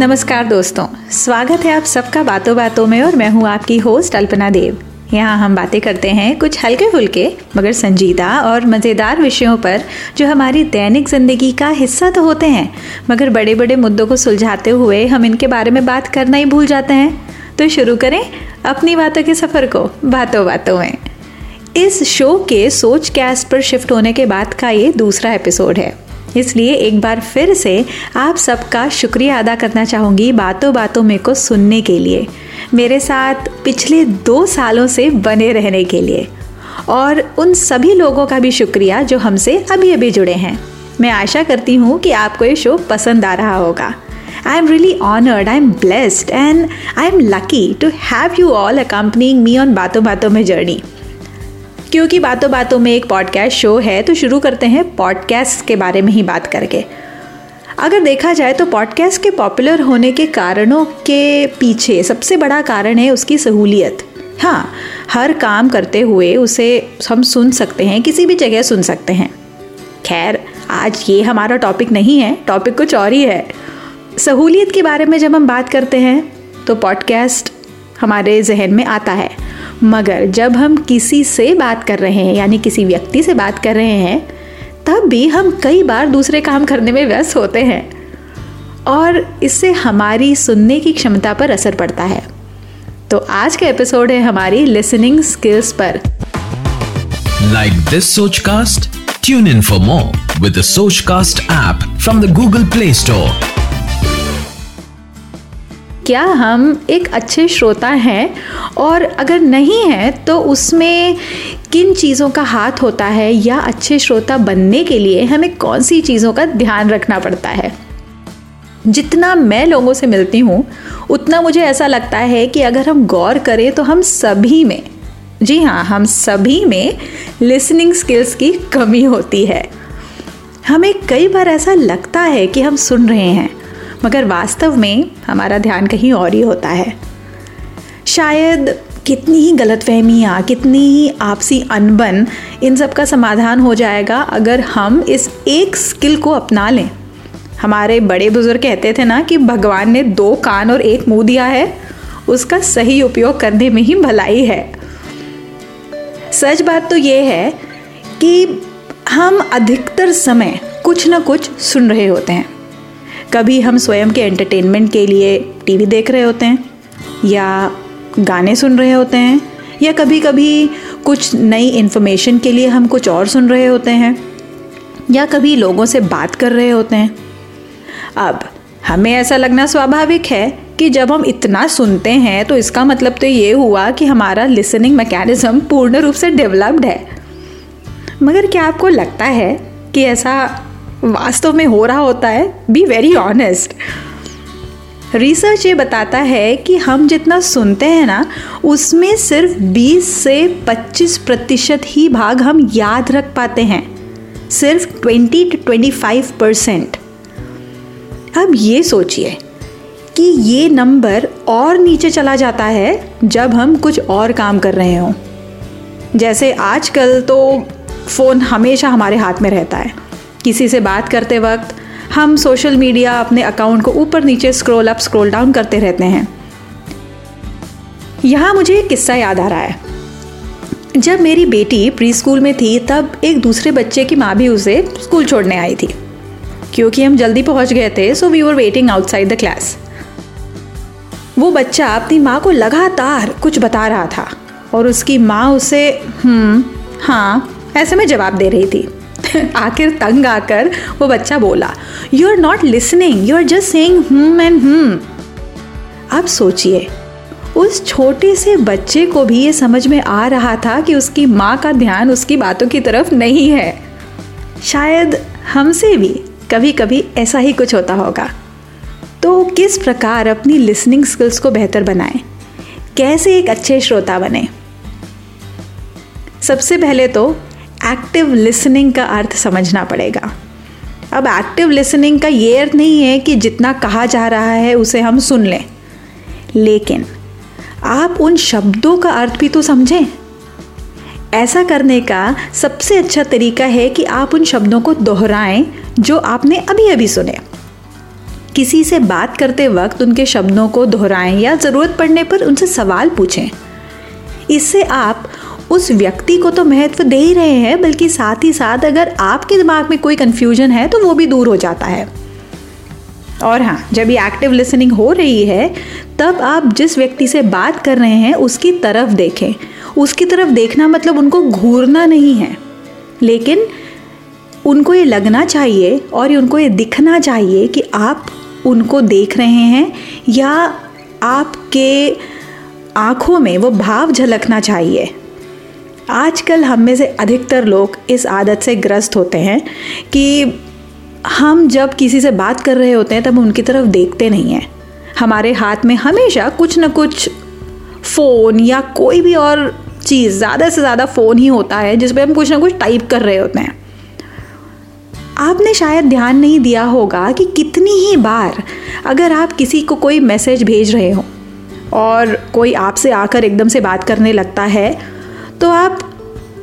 नमस्कार दोस्तों, स्वागत है आप सबका बातों बातों में और मैं हूँ आपकी होस्ट अल्पना देव। यहाँ हम बातें करते हैं कुछ हल्के फुल्के, मगर संजीदा और मज़ेदार विषयों पर, जो हमारी दैनिक ज़िंदगी का हिस्सा तो होते हैं, मगर बड़े बड़े मुद्दों को सुलझाते हुए हम इनके बारे में बात करना ही भूल जाते हैं। तो शुरू करें अपनी बातों के सफ़र को, बातों बातों में। इस शो के सोच कैस्ट पर शिफ्ट होने के बाद का ये दूसरा एपिसोड है। इसलिए एक बार फिर से आप सबका शुक्रिया अदा करना चाहूँगी बातों बातों में को सुनने के लिए, मेरे साथ पिछले दो सालों से बने रहने के लिए। और उन सभी लोगों का भी शुक्रिया जो हमसे अभी अभी जुड़े हैं। मैं आशा करती हूँ कि आपको ये शो पसंद आ रहा होगा। I am really honoured I am blessed and I am lucky to have you all accompanying me on बातों बातों में जर्नी क्योंकि बातों बातों में एक पॉडकास्ट शो है तो शुरू करते हैं पॉडकास्ट के बारे में ही बात करके। अगर देखा जाए तो पॉडकास्ट के पॉपुलर होने के कारणों के पीछे सबसे बड़ा कारण है उसकी सहूलियत। हाँ हर काम करते हुए उसे हम सुन सकते हैं, किसी भी जगह सुन सकते हैं। खैर, आज ये हमारा टॉपिक नहीं है टॉपिक कुछ और ही है। सहूलियत के बारे में जब हम बात करते हैं तो पॉडकास्ट हमारे जहन में आता है। मगर जब हम किसी से बात कर रहे हैं, यानी किसी व्यक्ति से बात कर रहे हैं, तब भी हम कई बार दूसरे काम करने में व्यस्त होते हैं। और इससे हमारी सुनने की क्षमता पर असर पड़ता है। तो आज का एपिसोड है हमारी लिसनिंग स्किल्स पर। Like this Soch cast tune in for more with Soch cast app from the Google Play Store क्या हम एक अच्छे श्रोता हैं? और अगर नहीं हैं तो उसमें किन चीज़ों का हाथ होता है या अच्छे श्रोता बनने के लिए हमें कौन सी चीज़ों का ध्यान रखना पड़ता है? जितना मैं लोगों से मिलती हूँ, उतना मुझे ऐसा लगता है कि अगर हम गौर करें तो हम सभी में, जी हाँ हम सभी में लिसनिंग स्किल्स की कमी होती है। हमें कई बार ऐसा लगता है कि हम सुन रहे हैं मगर वास्तव में हमारा ध्यान कहीं और ही होता है। शायद कितनी ही गलतफहमियाँ, कितनी ही आपसी अनबन, इन सब का समाधान हो जाएगा अगर हम इस एक स्किल को अपना लें। हमारे बड़े बुज़ुर्ग कहते थे ना कि भगवान ने दो कान और एक मुँह दिया है, उसका सही उपयोग करने में ही भलाई है। सच बात तो ये है कि हम अधिकतर समय कुछ ना कुछ सुन रहे होते हैं। कभी हम स्वयं के एंटरटेनमेंट के लिए टीवी देख रहे होते हैं, या गाने सुन रहे होते हैं, या कभी कभी कुछ नई इन्फॉर्मेशन के लिए हम कुछ और सुन रहे होते हैं, या कभी लोगों से बात कर रहे होते हैं। अब हमें ऐसा लगना स्वाभाविक है कि जब हम इतना सुनते हैं तो इसका मतलब तो ये हुआ कि हमारा लिसनिंग मैकेनिज्म पूर्ण रूप से डेवलप्ड है। मगर क्या आपको लगता है कि ऐसा वास्तव में हो रहा होता है? बी वेरी ऑनेस्ट रिसर्च ये बताता है कि हम जितना सुनते हैं ना, उसमें सिर्फ़ 20 से 25 प्रतिशत ही भाग हम याद रख पाते हैं। सिर्फ़ 20 टू 25 परसेंट अब ये सोचिए कि ये नंबर और नीचे चला जाता है जब हम कुछ और काम कर रहे हों। जैसे आजकल तो फ़ोन हमेशा हमारे हाथ में रहता है। किसी से बात करते वक्त हम सोशल मीडिया अपने अकाउंट को ऊपर नीचे स्क्रॉल अप, स्क्रॉल डाउन करते रहते हैं। यहाँ मुझे एक किस्सा याद आ रहा है। जब मेरी बेटी प्री स्कूल में थी, तब एक दूसरे बच्चे की माँ भी उसे स्कूल छोड़ने आई थी। क्योंकि हम जल्दी पहुँच गए थे so we were waiting outside the class वो बच्चा अपनी माँ को लगातार कुछ बता रहा था और उसकी माँ उसे हम्म हाँ ऐसे में जवाब दे रही थी। आखिर तंग आकर वो बच्चा बोला you are not listening you are just saying hmm and hmm. अब सोचिए, उस छोटे से बच्चे को भी ये समझ में आ रहा था कि उसकी माँ का ध्यान उसकी बातों की तरफ़ नहीं है। शायद हमसे भी कभी कभी ऐसा ही कुछ होता होगा। तो किस प्रकार अपनी लिसनिंग स्किल्स को बेहतर बनाएँ? कैसे एक अच्छे श्रोता बने? सबसे पहले तो एक्टिव लिसनिंग का अर्थ समझना पड़ेगा। अब एक्टिव लिसनिंग का ये अर्थ नहीं है कि जितना कहा जा रहा है उसे हम सुन लें। लेकिन आप उन शब्दों का अर्थ भी तो समझें। ऐसा करने का सबसे अच्छा तरीका है कि आप उन शब्दों को दोहराएँ जो आपने अभी अभी सुने। किसी से बात करते वक्त उनके शब्दों को दोहराएँ या ज़रूरत पड़ने पर उनसे सवाल पूछें। इससे आप उस व्यक्ति को तो महत्व दे ही रहे हैं, बल्कि साथ ही साथ अगर आपके दिमाग में कोई कन्फ्यूज़न है तो वो भी दूर हो जाता है। और हाँ जब ये एक्टिव लिसनिंग हो रही है, तब आप जिस व्यक्ति से बात कर रहे हैं, उसकी तरफ़ देखें। उसकी तरफ़ देखना मतलब उनको घूरना नहीं है। लेकिन उनको ये लगना चाहिए और उनको ये दिखना चाहिए कि आप उनको देख रहे हैं या आपके आँखों में वो भाव झलकना चाहिए। आजकल हम में से अधिकतर लोग इस आदत से ग्रस्त होते हैं कि हम जब किसी से बात कर रहे होते हैं, तब उनकी तरफ़ देखते नहीं हैं। हमारे हाथ में हमेशा कुछ ना कुछ फ़ोन या कोई भी और चीज़, ज़्यादा से ज़्यादा फ़ोन ही होता है, जिस पर हम कुछ ना कुछ टाइप कर रहे होते हैं। आपने शायद ध्यान नहीं दिया होगा कि कितनी ही बार अगर आप किसी को कोई मैसेज भेज रहे हो और कोई आपसे आकर एकदम से बात करने लगता है तो आप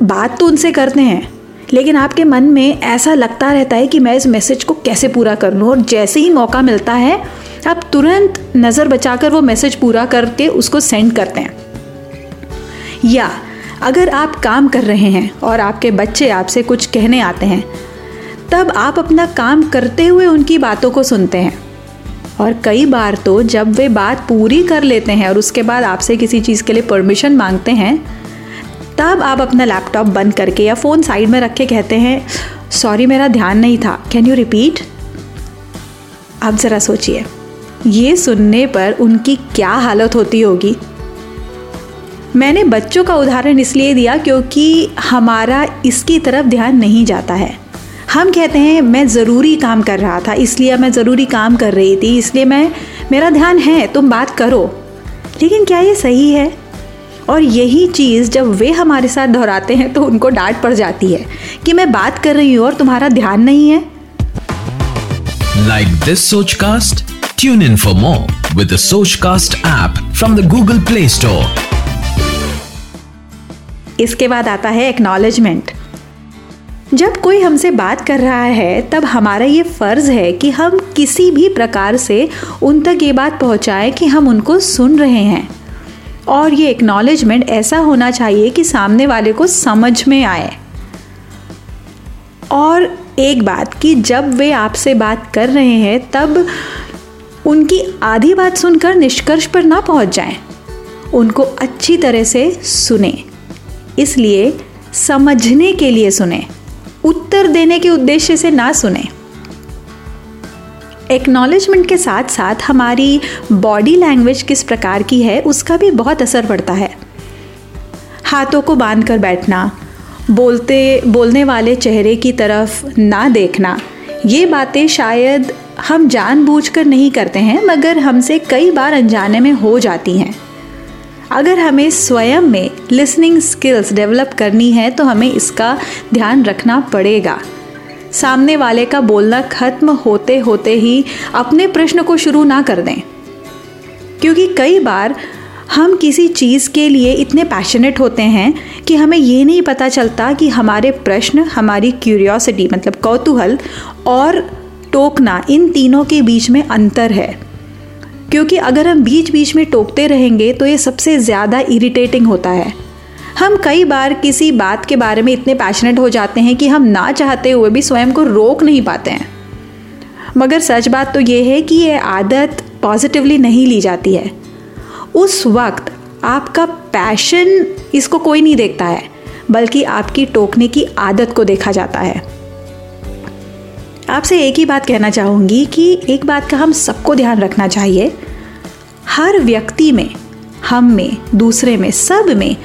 बात तो उनसे करते हैं, लेकिन आपके मन में ऐसा लगता रहता है कि मैं इस मैसेज को कैसे पूरा कर लूँ? और जैसे ही मौका मिलता है, आप तुरंत नज़र बचाकर वो मैसेज पूरा करके उसको सेंड करते हैं। या, अगर आप काम कर रहे हैं और आपके बच्चे आपसे कुछ कहने आते हैं, तब आप अपना काम करते हुए उनकी बातों को सुनते हैं। और कई बार तो जब वे बात पूरी कर लेते हैं और उसके बाद आपसे किसी चीज़ के लिए परमिशन मांगते हैं तब आप अपना लैपटॉप बंद करके या फ़ोन साइड में रख के कहते हैं सॉरी मेरा ध्यान नहीं था। कैन यू रिपीट आप ज़रा सोचिए। ये सुनने पर उनकी क्या हालत होती होगी? मैंने बच्चों का उदाहरण इसलिए दिया क्योंकि हमारा इसकी तरफ़ ध्यान नहीं जाता है। हम कहते हैं, मैं ज़रूरी काम कर रहा था, इसलिए मैं ज़रूरी काम कर रही थी, इसलिए मैं, मेरा ध्यान है, तुम बात करो। लेकिन क्या ये सही है? और यही चीज़ जब वे हमारे साथ दोहराते हैं तो उनको डांट पड़ जाती है कि मैं बात कर रही हूँ और तुम्हारा ध्यान नहीं है। Like this Soch cast tune in for more with Soch cast app from the Google Play Store इसके बाद आता है एक्नॉलेजमेंट जब कोई हमसे बात कर रहा है तब हमारा ये फ़र्ज़ है कि हम किसी भी प्रकार से उन तक ये बात पहुंचाएँ कि हम उनको सुन रहे हैं। और ये एक्नॉलेजमेंट ऐसा होना चाहिए कि सामने वाले को समझ में आए। और एक बात कि जब वे आपसे बात कर रहे हैं, तब उनकी आधी बात सुनकर निष्कर्ष पर ना पहुँच जाएँ। उनको अच्छी तरह से सुने। इसलिए समझने के लिए सुने। उत्तर देने के उद्देश्य से ना सुने। एक्नॉलेजमेंट के साथ साथ हमारी बॉडी लैंग्वेज किस प्रकार की है, उसका भी बहुत असर पड़ता है। हाथों को बाँध कर बैठना, बोलते, बोलने वाले चेहरे की तरफ़ ना देखना, ये बातें शायद हम जानबूझकर नहीं करते हैं, मगर हमसे कई बार अनजाने में हो जाती हैं। अगर हमें स्वयं में लिसनिंग स्किल्स डेवलप करनी है तो हमें इसका ध्यान रखना पड़ेगा। सामने वाले का बोलना खत्म होते होते ही अपने प्रश्न को शुरू ना कर दें। क्योंकि कई बार हम किसी चीज़ के लिए इतने पैशनेट होते हैं कि हमें ये नहीं पता चलता कि हमारे प्रश्न, हमारी क्यूरियोसिटी मतलब कौतूहल और टोकना इन तीनों के बीच में अंतर है। क्योंकि अगर हम बीच बीच में टोकते रहेंगे तो ये सबसे ज़्यादा इरिटेटिंग होता है। हम कई बार किसी बात के बारे में इतने पैशनेट हो जाते हैं कि हम ना चाहते हुए भी स्वयं को रोक नहीं पाते हैं। मगर सच बात तो ये है कि ये आदत पॉजिटिवली नहीं ली जाती है। उस वक्त आपका पैशन इसको कोई नहीं देखता है, बल्कि आपकी टोकने की आदत को देखा जाता है। आपसे एक ही बात कहना चाहूँगी कि एक बात का हम सबको ध्यान रखना चाहिए। हर व्यक्ति में, हम में, दूसरे में, सब में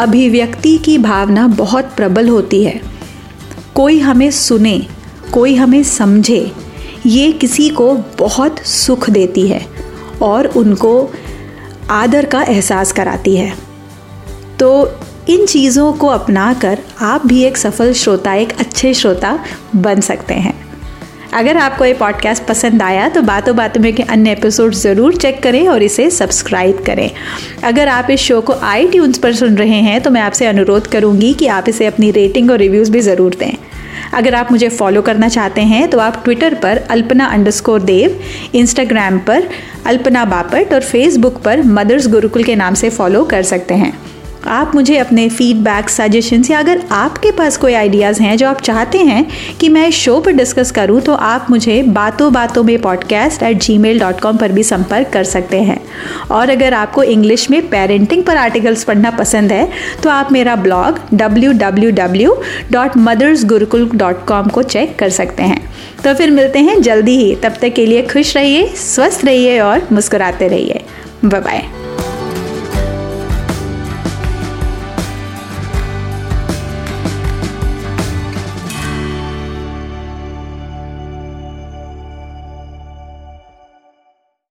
अभिव्यक्ति की भावना बहुत प्रबल होती है। कोई हमें सुने, कोई हमें समझे, ये किसी को बहुत सुख देती है और उनको आदर का एहसास कराती है। तो इन चीज़ों को अपनाकर आप भी एक सफल श्रोता, एक अच्छे श्रोता बन सकते हैं। अगर आपको ये पॉडकास्ट पसंद आया तो बातों बातों में के अन्य एपिसोड ज़रूर चेक करें और इसे सब्सक्राइब करें। अगर आप इस शो को आई पर सुन रहे हैं तो मैं आपसे अनुरोध करूँगी कि आप इसे अपनी रेटिंग और रिव्यूज़ भी ज़रूर दें। अगर आप मुझे फॉलो करना चाहते हैं तो आप ट्विटर पर अल्पना अंडरस्कोर देव इंस्टाग्राम पर अल्पना बापट और फेसबुक पर मदर्स गुरुकुल के नाम से फॉलो कर सकते हैं। आप मुझे अपने फीडबैक सजेशंस या अगर आपके पास कोई आइडियाज़ हैं जो आप चाहते हैं कि मैं इस शो पर डिस्कस करूँ तो आप मुझे बातों बातों में podcast at Gmail dot com पर भी संपर्क कर सकते हैं। और अगर आपको इंग्लिश में पेरेंटिंग पर आर्टिकल्स पढ़ना पसंद है तो आप मेरा blog W W W dot mothers Gurukul dot com को चेक कर सकते हैं। तो फिर मिलते हैं जल्दी ही। तब तक के लिए खुश रहिए, स्वस्थ रहिए और मुस्कुराते रहिए। Bye bye